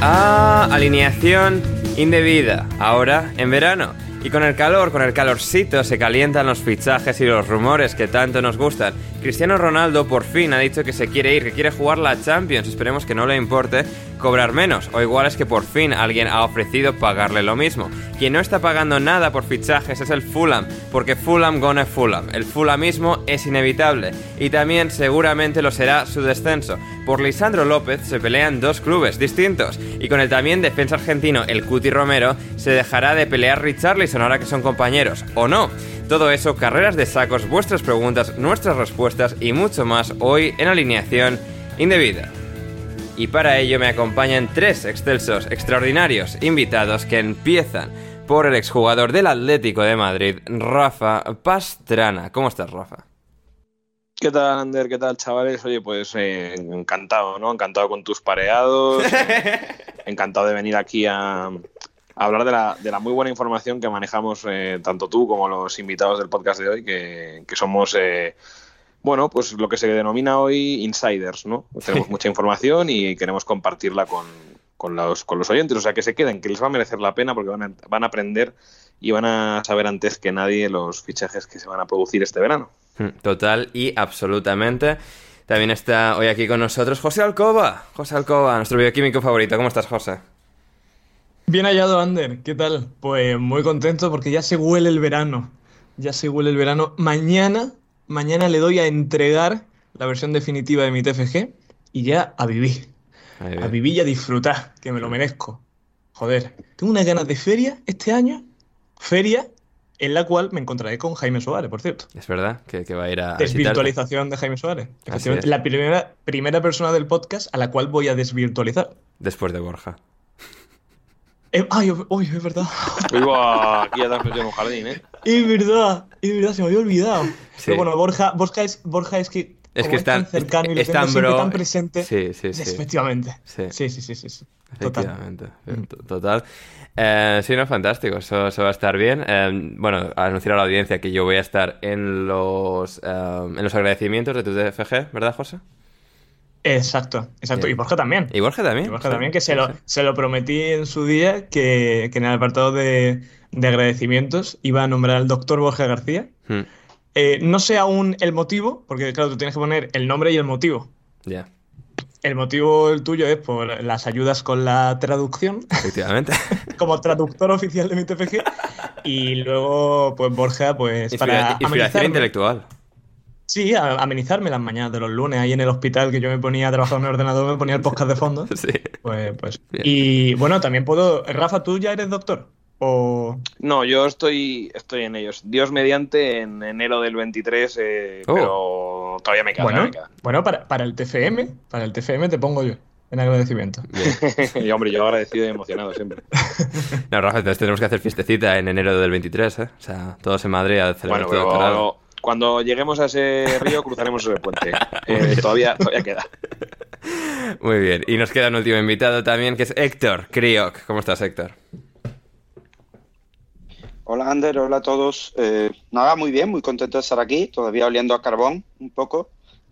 A Alineación Indebida, ahora en verano. Y con el calor, con el calorcito, se calientan los fichajes y los rumores que tanto nos gustan. Cristiano Ronaldo por fin ha dicho que se quiere ir, que quiere jugar la Champions. Esperemos que no le importe cobrar menos. O igual es que por fin alguien ha ofrecido pagarle lo mismo. Quien no está pagando nada por fichajes es el Fulham, porque Fulham gone Fulham. El Fulhamismo es inevitable. Y también seguramente lo será su descenso. Por Lisandro López se pelean dos clubes distintos. Y con el también defensa argentino, el Cuti Romero, se dejará de pelear Richarlison ahora que son compañeros. ¿O no? Todo eso, carreras de sacos, vuestras preguntas, nuestras respuestas y mucho más hoy en alineación indebida. Y para ello me acompañan tres excelsos, extraordinarios invitados que empiezan por el exjugador del Atlético de Madrid, Rafa Pastrana. ¿Cómo estás, Rafa? ¿Qué tal, Ander? ¿Qué tal, chavales? Oye, pues eh, encantado, ¿no? Encantado con tus pareados. encantado de venir aquí a, a hablar de la, de la, muy buena información que manejamos eh, tanto tú como los invitados del podcast de hoy, que, que somos, eh, bueno, pues lo que se denomina hoy insiders, ¿no? Tenemos mucha información y queremos compartirla con, con, los, con los oyentes, o sea, que se queden, que les va a merecer la pena porque van a, van a aprender y van a saber antes que nadie los fichajes que se van a producir este verano. Total y absolutamente. También está hoy aquí con nosotros José Alcoba. José Alcoba, nuestro bioquímico favorito. ¿Cómo estás, José? Bien hallado, Ander. ¿Qué tal? Pues muy contento porque ya se huele el verano. Ya se huele el verano. Mañana, mañana le doy a entregar la versión definitiva de mi TFG y ya a vivir. A vivir y a disfrutar, que me lo merezco. Joder, tengo unas ganas de feria este año. Feria en la cual me encontraré con Jaime Suárez, por cierto. Es verdad, que, que va a ir a. Desvirtualización de Jaime Suárez. Efectivamente, la primera, primera persona del podcast a la cual voy a desvirtualizar. Después de Borja. Eh, ay, uy, es verdad. Vivo aquí ya te has metido en un jardín, ¿eh? Es verdad, es verdad, se me había olvidado. Sí. Pero bueno, Borja, Borja, es, Borja es que. Es que está tan cercano y lo es tan tengo bro. tan presente. Sí, sí, sí. Efectivamente. Sí. Sí, sí, sí, sí. sí. Total. Efectivamente. Total. Eh, sí, no, fantástico. Eso, eso, va a estar bien. Eh, bueno, anunciar a la audiencia que yo voy a estar en los, eh, en los agradecimientos de tu DFG, ¿verdad, José? Exacto, exacto. Bien. Y Borja también. Y Borja también. Y Borja sí. también, que se lo, sí. se lo prometí en su día que, que en el apartado de, de agradecimientos iba a nombrar al doctor Borja García. Hmm, Eh, no sé aún el motivo, porque claro, tú tienes que poner el nombre y el motivo. Ya, El motivo el tuyo es por las ayudas con la traducción, efectivamente. como traductor oficial de mi TFG. Y luego, pues Borja, pues Inspira- para inspiración intelectual. Sí, a- amenizarme las mañanas de los lunes ahí en el hospital que yo me ponía a trabajar en el ordenador, me ponía el podcast de fondo. Sí. Pues, pues. Bien. Y bueno, también puedo. Rafa, ¿tú ya eres doctor? O. No, yo estoy, estoy en ellos. Dios mediante, en enero del 23, eh, Oh. pero todavía me queda. Bueno, me queda. bueno para, para el TFM, para el TFM te pongo yo. en agradecimiento. y hombre, yo agradecido y emocionado siempre. No, Rafa, entonces tenemos que hacer fiestecita en enero del 23, ¿eh? O sea, todos en Madrid a celebrar Bueno, pero cuando lleguemos a ese río cruzaremos ese puente. Eh, todavía, todavía queda. Muy bien. Y nos queda un último invitado también, que es Héctor Crioc. ¿Cómo estás, Héctor? Hola Ander, hola a todos. Eh, nada, muy bien, muy contento de estar aquí, todavía oliendo a carbón un poco,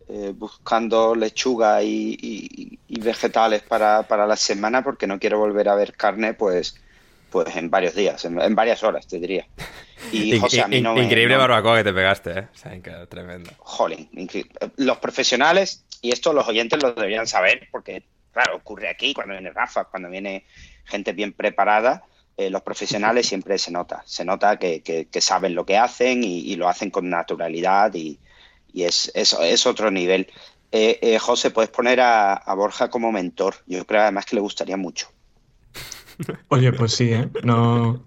eh, buscando lechuga y, y- y vegetales para, para la semana porque no quiero volver a ver carne pues, pues en varios días, en, en varias horas te diría. Y In- José, a mí in- no me- increíble no- barbacoa que te pegaste, ¿eh? O sea, que- tremendo. Jolín, incre- los profesionales, y esto los oyentes lo deberían saber, porque claro, ocurre aquí cuando viene Rafa, cuando viene gente bien preparada, eh, los profesionales siempre se nota, se nota que, que- que saben lo que hacen y, y lo hacen con naturalidad y, y es, es, es otro nivel. Eh, eh, José, puedes poner a, a Borja como mentor, yo creo además que le gustaría mucho. Oye, pues sí, ¿eh? No,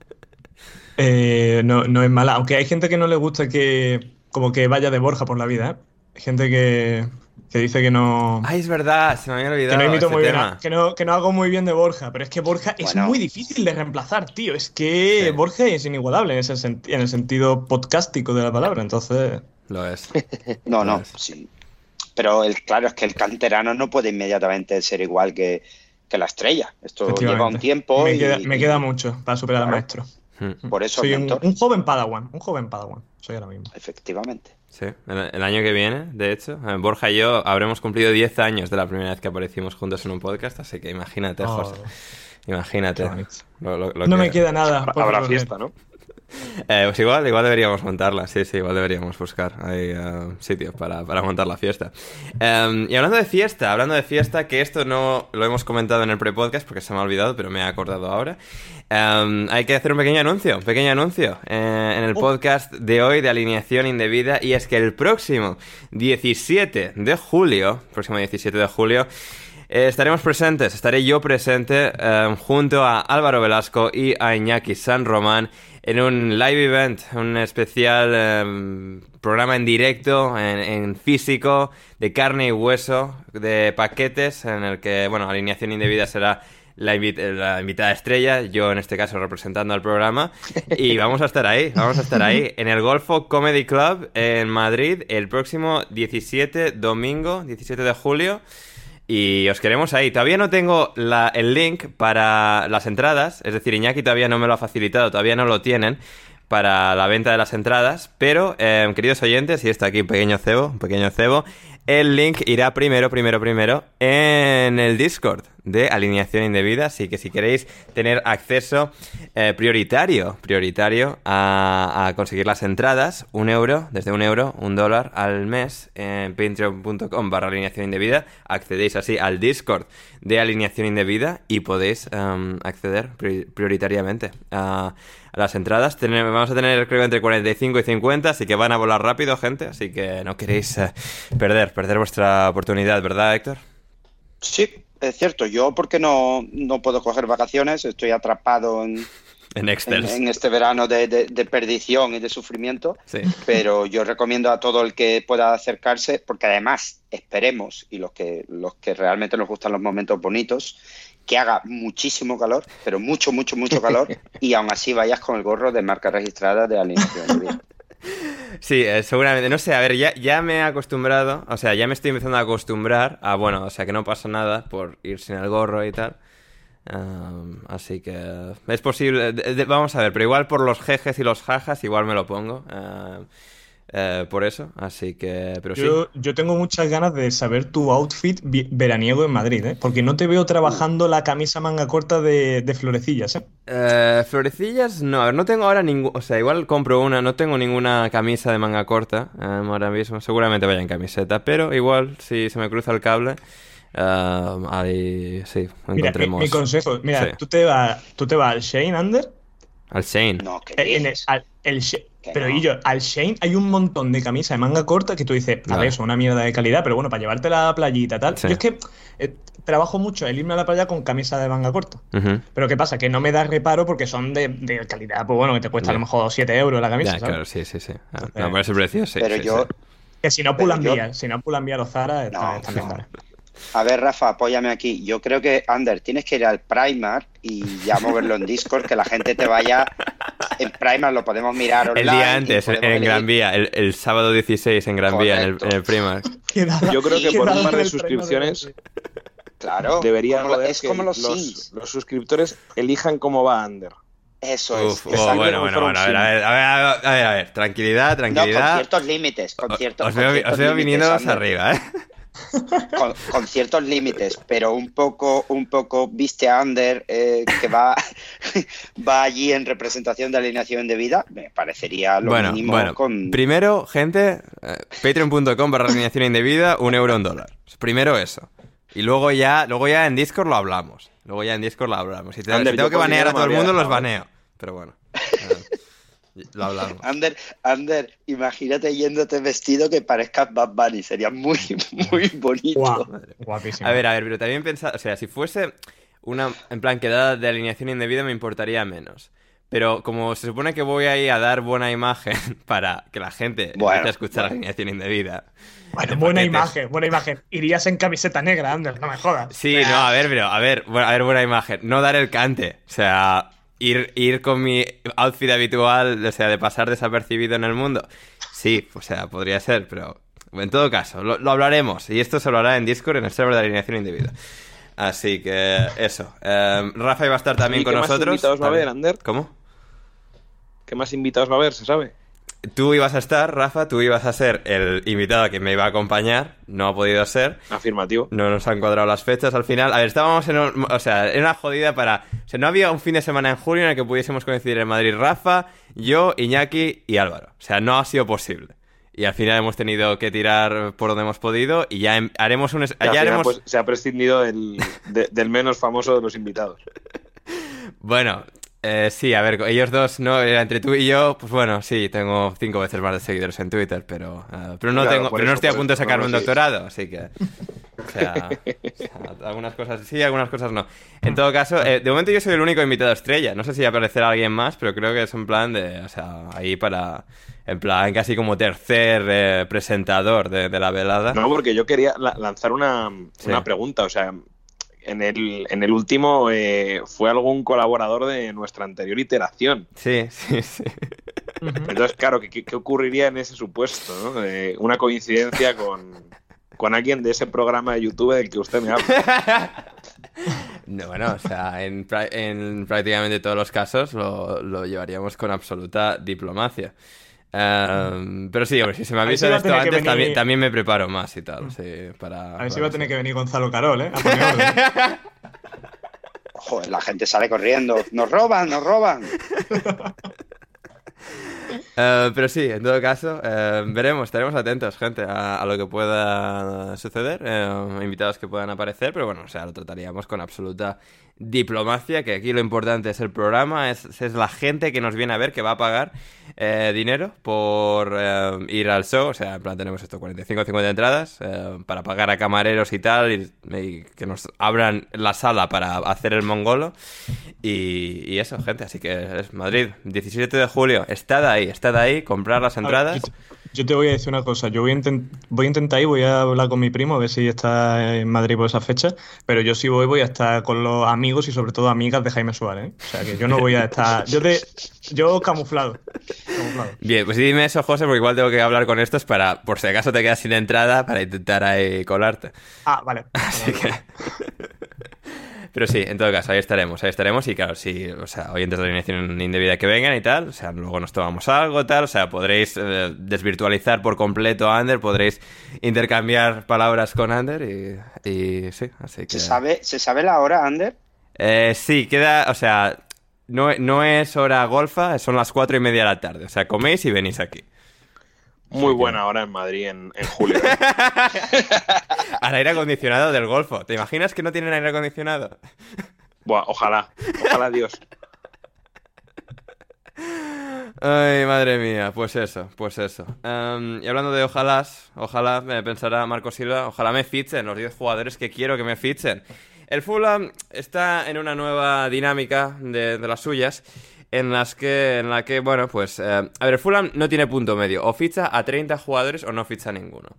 eh, no, no es mala. Aunque hay gente que no le gusta que como que vaya de Borja por la vida, ¿eh? Hay gente que, que dice que no, Ay, es verdad, se me había que olvidado no imito muy bien, tema. que no, que no hago muy bien de Borja. Pero es que Borja es muy difícil de reemplazar, tío. Es que Sí. Borja es inigualable en, ese senti- en el sentido podcástico de la palabra. Entonces, Lo es. No, no, sí. Pero el, claro, es que el canterano no puede inmediatamente ser igual que, que la estrella. Esto lleva un tiempo me y, queda, me y queda mucho para superar al Claro. maestro. Mm, por eso Soy un, joven Padawan, un joven Padawan. Soy ahora mismo. efectivamente. Sí, el, el año que viene, de hecho, eh, Borja y yo habremos cumplido 10 años de la primera vez que aparecimos juntos en un podcast, así que imagínate, Oh, José. Imagínate. qué bonito. Lo- lo- lo no que- me queda nada. Habrá fiesta, ¿no? Eh, pues igual, igual deberíamos montarla, sí, sí, igual deberíamos buscar ahí eh, sitios para, para montar la fiesta. Eh, y hablando de fiesta, hablando de fiesta, que esto no lo hemos comentado en el pre-podcast porque se me ha olvidado, pero me he acordado ahora. Eh, hay que hacer un pequeño anuncio, un pequeño anuncio eh, en el podcast de hoy de alineación indebida y es que el próximo 17 de julio, próximo 17 de julio, eh, estaremos presentes, estaré yo presente eh, junto a Álvaro Velasco y a Iñaki San Román en un live event, un especial eh, programa en directo, en, en físico, de carne y hueso, de paquetes, en el que, bueno, alineación indebida será la, invi- la invitada estrella, yo en este caso representando al programa, y vamos a estar ahí, vamos a estar ahí, en el Golfo Comedy Club en Madrid, el próximo 17, domingo, 17 de julio. Y os queremos ahí. Todavía no tengo la- el link para las entradas. Es decir, Iñaki todavía no me lo ha facilitado, todavía no lo tienen para la venta de las entradas. Pero, eh, queridos oyentes, y está aquí un pequeño cebo, un pequeño cebo, el link irá primero, primero, primero en el Discord de Alineación Indebida. Así que si queréis tener acceso eh, prioritario, prioritario a, conseguir las entradas, un euro, desde un euro, un dólar al mes en patreon.com barra alineación indebida, accedéis así al Discord de Alineación Indebida y podéis em, acceder pri- prioritariamente a las entradas. Tener- vamos a tener creo entre 45 y 50, así que van a volar rápido, gente, así que no queréis eh, perder, perder vuestra oportunidad, ¿verdad, Héctor? Sí, es cierto. Yo porque no, no puedo coger vacaciones, estoy atrapado en, En Excel. en, en este verano de, de- de perdición y de sufrimiento. Sí. Pero yo recomiendo a todo el que pueda acercarse, porque además esperemos, y los que, los que realmente nos gustan los momentos bonitos, que haga muchísimo calor, pero mucho, mucho, mucho calor, y aún así vayas con el gorro de marca registrada de alineación. Sí, eh, seguramente. No sé, a ver, ya, ya me he acostumbrado, o sea, ya me estoy empezando a acostumbrar a, bueno, o sea, que no pasa nada por ir sin el gorro y tal. Am, así que es posible, de- de- vamos a ver, pero igual por los jejes y los jajas, igual me lo pongo. Eh, por eso, así que, pero sí. Yo, yo tengo muchas ganas de saber tu outfit veraniego en Madrid, ¿eh? Porque no te veo trabajando la camisa manga corta de, de florecillas, ¿eh? Eh, florecillas, no, a ver, no tengo ahora ningún, o sea, igual compro una, no tengo ninguna camisa de manga corta em, ahora mismo, seguramente vaya en camiseta, pero igual si se me cruza el cable, em, ahí sí, Mira, mi, encontremos mi consejo, mira, Sí. tú te vas, tú te vas al Shane Under, al Shane. No, que eh, en el, al- el Que pero no. y yo, al Shane hay un montón de camisas de manga corta que tú dices, a Vale. ver, son una mierda de calidad, pero bueno, para llevarte a la playita tal. Sí. Yo es que eh, trabajo mucho el irme a la playa con camisa de manga corta. Pero ¿qué pasa? Que no me da reparo porque son de, de calidad, pues bueno, que te cuesta a lo mejor 7 euros la camisa, Ya, ¿sabes? claro, sí, sí, sí. Ah, Entonces- no, por ese precio, sí. Pero sí, yo, sí. Que si no pulan yo- vía, si no pulan vía los Zara, No, están bien no. A ver, Rafa, apóyame aquí. Yo creo que, Ander, tienes que ir al Primark y ya moverlo en Discord, que la gente te vaya. En Primark lo podemos mirar online. El día antes, en, en Gran elegir- Vía, el, el sábado 16 en Gran Vía, en el, Correcto. en el Yo creo que por un par de suscripciones Claro. debería como es que como los, los, Sims. los suscriptores elijan cómo va Under. Eso Uf, es. oh, bueno, bueno, bueno, a ver, a ver, a ver, a ver, a ver, tranquilidad, No, con tranquilidad. ciertos límites, con ciertos os veo, os veo viniendo Ander. arriba, ¿eh? Con, con ciertos límites, pero un poco, un poco viste a Ander eh, que va, va allí en representación de alineación de vida, me parecería lo bueno, mínimo bueno. con Primero, gente, eh, patreon.com barra alineación indebida, un euro, un dólar. Primero eso. Y luego ya, luego ya en Discord lo hablamos. Luego ya en Discord lo hablamos. Si, te- Ander, si tengo que banear a todo el mundo, los baneo. Pero bueno. eh, lo hablamos. Ander, Ander, imagínate yéndote vestido que parezcas Bad Bunny, sería muy, muy bonito. Guau, guapísimo. A ver, a ver, pero también pensar, o sea, si fuese una, en plan, quedada de alineación indebida me importaría menos. Pero como se supone que voy ahí a dar buena imagen para que la gente Bueno, empiece a escuchar bueno. alineación indebida. Bueno, buena paquetes. imagen, buena imagen. Irías en camiseta negra, Ander, no me jodas. Sí, no, a ver, pero, a ver, a ver, buena imagen. No dar el cante. O sea, ir, ir con mi outfit habitual, o sea, de pasar desapercibido en el mundo. Sí, o sea, podría ser, pero en todo caso, lo, lo hablaremos. Y esto se hablará en Discord, en el server de alineación indebida. Así que eso. Eh, Rafa iba a estar también ¿Y con qué más nosotros. invitados va a haber. Ander? ¿Cómo? ¿Qué más invitados va a haber, se sabe? Tú ibas a estar, Rafa, tú ibas a ser el invitado que me iba a acompañar. No ha podido ser. Afirmativo. No nos han cuadrado las fechas al final. A ver, estábamos en, un- o sea, en una jodida para... O sea, no había un fin de semana en junio en el que pudiésemos coincidir en Madrid Rafa, yo, Iñaki y Álvaro. O sea, no ha sido posible. Y al final hemos tenido que tirar por donde hemos podido y ya em- haremos un... Ya final, haremos... pues, se ha prescindido del, de- del menos famoso de los invitados. Bueno, eh, sí, a ver, ellos dos, no, entre tú y yo, pues bueno, sí, tengo cinco veces más de seguidores en Twitter, pero, eh, pero no Claro, tengo, pero no estoy a punto de sacarme no, un sí. doctorado, así que, o sea, o sea, algunas cosas sí, algunas cosas no. En todo caso, eh, de momento yo soy el único invitado estrella, no sé si aparecerá alguien más, pero creo que es un plan de, o sea, ahí para, en plan, casi como tercer eh, presentador de, de la velada. No, porque yo quería la- lanzar una, Sí. una pregunta. O sea, en el, en el último eh, fue algún colaborador de nuestra anterior iteración. Sí, sí, sí. Entonces, claro, ¿qué, qué- ocurriría en ese supuesto? ¿no? Eh, una coincidencia con, con alguien de ese programa de YouTube del que usted me habla. No, bueno, o sea, en, en prácticamente todos los casos lo, lo llevaríamos con absoluta diplomacia. Em, pero sí, hombre, si se me A ver avisa si va a esto tener que antes, venir- también, también me preparo más y tal, sí, para... A ver si va a tener que venir Gonzalo Carol, ¿eh? A poner orden. Joder, la gente sale corriendo. Nos roban, nos roban. Eh, pero sí, en todo caso, eh, veremos, estaremos atentos, gente, a, lo que pueda suceder, eh, invitados que puedan aparecer, pero bueno, o sea, lo trataríamos con absoluta diplomacia, que aquí lo importante es el programa, es, es la gente que nos viene a ver, que va a pagar dinero por ir al show, o sea, en plan tenemos esto, 45 o 50 entradas, para pagar a camareros y tal, y, que nos abran la sala para hacer el mongolo, y, y eso, gente, así que es Madrid, 17 de julio, estad ahí, estad ahí, comprar las ver, entradas. yo, yo te voy a decir una cosa. Yo voy a, intent- voy a intentar ir, voy a hablar con mi primo a ver si está en Madrid por esa fecha. Pero yo si voy, voy a estar con los amigos y sobre todo amigas de Jaime Suárez. ¿eh? O sea que yo no voy a estar. Yo te, yo camuflado. camuflado. Bien, pues dime eso, José, porque igual tengo que hablar con estos para, por si acaso te quedas sin entrada, para intentar ahí colarte. Ah, vale. Así que... Pero sí, en todo caso, ahí estaremos, ahí estaremos y claro, sí, o sea, oyentes de alineación indebida que vengan y tal, o sea, luego nos tomamos algo, tal, o sea, podréis eh, desvirtualizar por completo a Ander, podréis intercambiar palabras con Ander y, y sí, así que... ¿Se sabe, ¿Se sabe la hora, Ander? Eh, sí, queda, o sea, no, no es hora golfa, son las cuatro y media de la tarde, o sea, coméis y venís aquí. Muy buena hora en Madrid en, en julio. Al aire acondicionado del golfo, ¿te imaginas que no tienen aire acondicionado? Buah, ojalá, ojalá Dios. Ay, madre mía, pues eso, pues eso. Em, y hablando de ojalás, ojalá me pensará Marco Silva, ojalá me fichen los 10 jugadores que quiero que me fichen. El Fulham está en una nueva dinámica de, de las suyas, en las que, en la que bueno, pues, eh, a ver, Fulham no tiene punto medio, o ficha a 30 jugadores o no ficha a ninguno.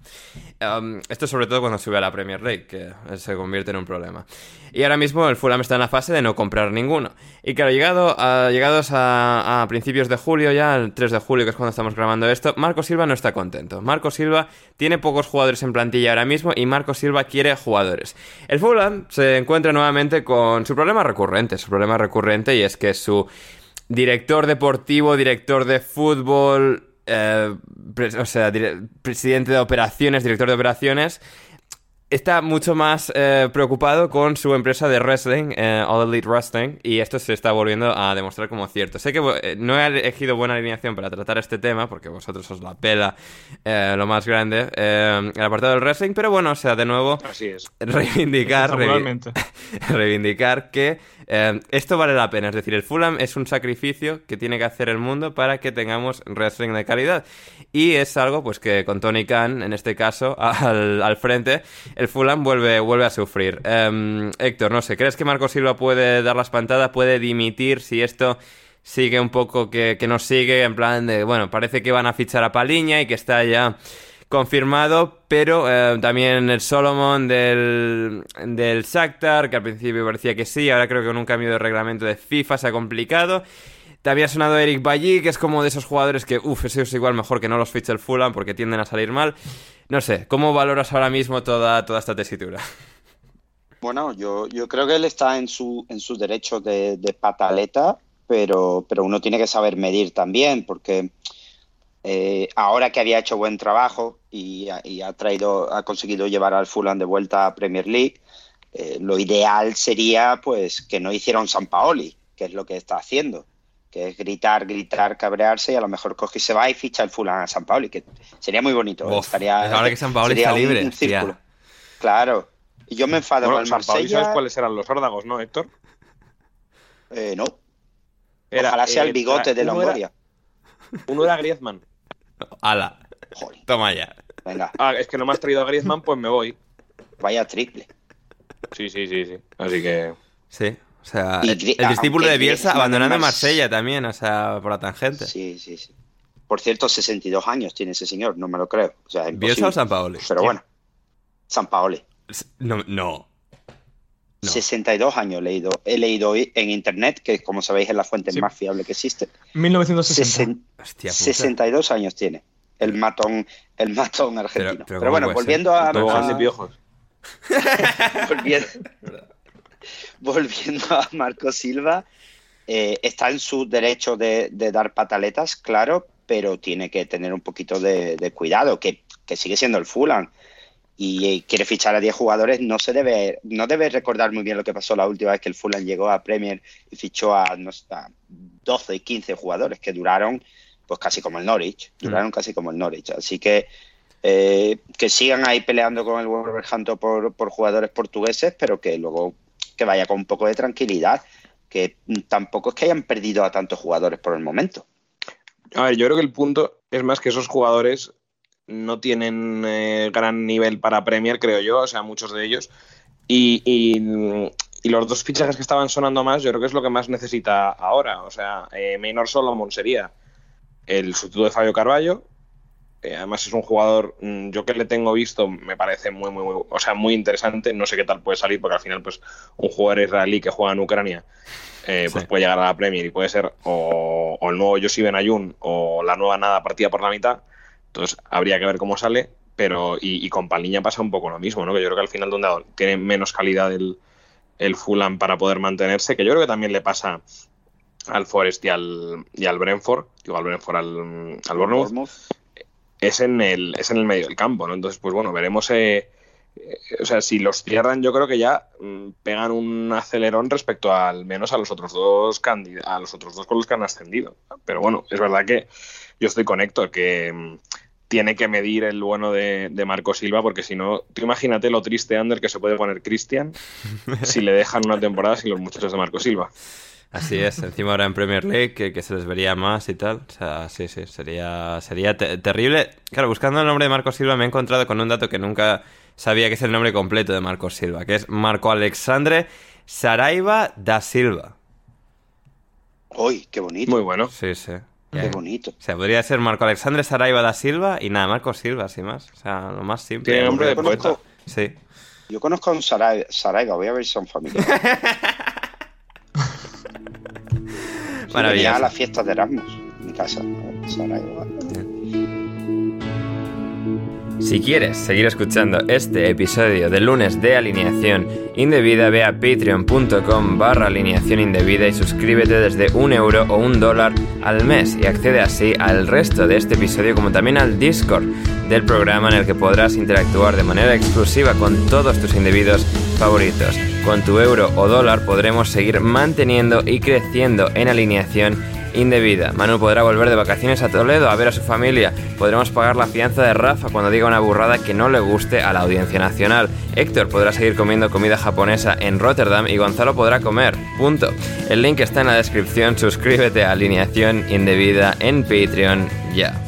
Um, esto sobre todo cuando sube a la Premier League, que se convierte en un problema. Y ahora mismo el Fulham está en la fase de no comprar ninguno. Y claro, llegado llegados a, a, principios de julio, ya el 3 de julio, que es cuando estamos grabando esto, Marco Silva no está contento. Marco Silva tiene pocos jugadores en plantilla ahora mismo y Marco Silva quiere jugadores. El Fulham se encuentra nuevamente con su problema recurrente, su problema recurrente y es que su director deportivo, director de fútbol, eh, o sea, presidente de operaciones, director de operaciones, está mucho más eh, preocupado con su empresa de wrestling, eh, All Elite Wrestling, y esto se está volviendo a demostrar como cierto. Sé que eh, no he elegido buena alineación para tratar este tema, porque vosotros os la pela lo más grande, el apartado del wrestling, pero bueno, o sea, de nuevo, Así es. reivindicar, reivindicar que esto vale la pena. Es decir, el Fulham es un sacrificio que tiene que hacer el mundo para que tengamos wrestling de calidad. Y es algo, pues, que con Tony Khan, en este caso, al, al frente, el Fulham vuelve, vuelve a sufrir. Em, Héctor, no sé, ¿crees que Marco Silva puede dar la espantada, puede dimitir si esto sigue un poco que, no sigue? En plan de, bueno, parece que van a fichar a Paliña y que está ya confirmado, pero eh, también el Solomon del, del que al principio parecía que sí, ahora creo que con un cambio de reglamento de FIFA se ha complicado. Te había sonado Eric Bailly, que es como de esos jugadores que, uff, eso es igual mejor que no los fiche el Fulham porque tienden a salir mal. No sé, ¿cómo valoras ahora mismo toda, toda esta tesitura? Bueno, yo, yo creo que él está en su, en su derecho de, pataleta, pero, pero uno tiene que saber medir también, porque eh, ahora que había hecho buen trabajo y, ha traído, ha conseguido llevar al Fulham de vuelta a Premier League, eh, lo ideal sería pues que no hiciera un San Paoli, que es lo que está haciendo que es gritar, gritar, cabrearse y a lo mejor coge y se va y ficha el fulano a San Paoli, que sería muy bonito. estaría, ahora que San Paoli está libre. Claro. Y yo me enfado con el Marsella. ¿Sabes cuáles eran los órdagos, no, Héctor? Eh, no. Ojalá sea el bigote de Longoria. uno era Griezmann. Ala. Toma ya. Venga. Ah, es que no me has traído a Griezmann, pues me voy. Vaya triple. Sí, sí, sí, sí. Así que... Sí. O sea, el, discípulo de Bielsa abandonando Marsella también, o sea, por la tangente. Sí, sí, sí. Por cierto, 62 años tiene ese señor, no me lo creo. O sea, ¿Bielsa o San Paoli? Pero bueno, San Paoli. No, no. 62 años he leído, he leído en internet, que como sabéis es la fuente más fiable que existe. 1960. 62 años tiene el matón, el matón argentino. Pero, bueno, volviendo a... de piojos. volviendo, volviendo a Marco Silva, eh, está en su derecho de, dar pataletas, claro, pero tiene que tener un poquito de, cuidado, que, sigue siendo el Fulham y quiere fichar a 10 jugadores, no se debe, no debe recordar muy bien lo que pasó la última vez que el Fulham llegó a Premier y fichó a, no, 12 y 15 jugadores que duraron pues casi como el Norwich, mm. duraron casi como el Norwich. Así que eh, que sigan ahí peleando con el Wolverhampton por, por jugadores portugueses, pero que luego que vaya con un poco de tranquilidad, que tampoco es que hayan perdido a tantos jugadores por el momento. A ver, yo creo que el punto es más que esos jugadores no tienen eh, gran nivel para Premier, creo yo, o sea, muchos de ellos. Y, y, los dos fichajes que estaban sonando más, yo creo que es lo que más necesita ahora. O sea, eh, Maynor Solomon sería el sustituto de Fabio Carballo, eh, además es un jugador, mm, yo que le tengo visto, me parece muy, muy, muy, o sea, muy interesante. No sé qué tal puede salir, porque al final, pues, un jugador israelí que juega en Ucrania, eh, pues puede llegar a la Premier y puede ser o, el nuevo Yoshi Benayoun o la nueva nada partida por la mitad. Entonces, habría que ver cómo sale. Pero, y, con Paliña pasa un poco lo mismo, ¿no? Que yo creo que al final, donde tiene menos calidad el, el Fulham para poder mantenerse, que yo creo que también le pasa al Forest y al, y al Brentford, digo al Brentford, al, al Bournemouth, es en el, es en el medio del campo, ¿no? Entonces, pues bueno, veremos. Eh, eh, o sea, si los cierran, yo creo que ya mm, pegan un acelerón respecto al menos a los otros dos a los otros dos con los que han ascendido. Pero bueno, es verdad que yo estoy con Héctor, que mm, tiene que medir el bueno de, de, Marco Silva, porque si no, tú imagínate lo triste, Ander, que se puede poner Cristian si le dejan una temporada sin los muchachos de Marco Silva. Así es, encima ahora en Premier League que, se les vería más y tal. O sea, sí, sí, sería, sería terrible. Claro, buscando el nombre de Marco Silva me he encontrado con un dato que nunca sabía que es el nombre completo de Marco Silva, que es Marco Alexandre Saraiva da Silva. ¡Uy, qué bonito! Muy bueno. Sí, sí. Qué Eh, bonito. O sea, podría ser Marco Alexandre Saraiva da Silva y nada, Marco Silva, sin más. O sea, lo más simple. Tiene nombre de poeta. Sí. Yo conozco a un Sarai- Saraiva, voy a ver si son familiares. Venía a las fiestas de Erasmus, en mi casa. Si quieres seguir escuchando este episodio de lunes de alineación indebida, ve a patreon.com barra alineación indebida y suscríbete desde un euro o un dólar al mes y accede así al resto de este episodio como también al Discord del programa en el que podrás interactuar de manera exclusiva con todos tus indebidos favoritos. Con tu euro o dólar podremos seguir manteniendo y creciendo en alineación indebida. Manu podrá volver de vacaciones a Toledo a ver a su familia. Podremos pagar la fianza de Rafa cuando diga una burrada que no le guste a la audiencia nacional. Héctor podrá seguir comiendo comida japonesa en Rotterdam y Gonzalo podrá comer. Punto. El link está en la descripción. Suscríbete a Alineación Indebida en Patreon ya.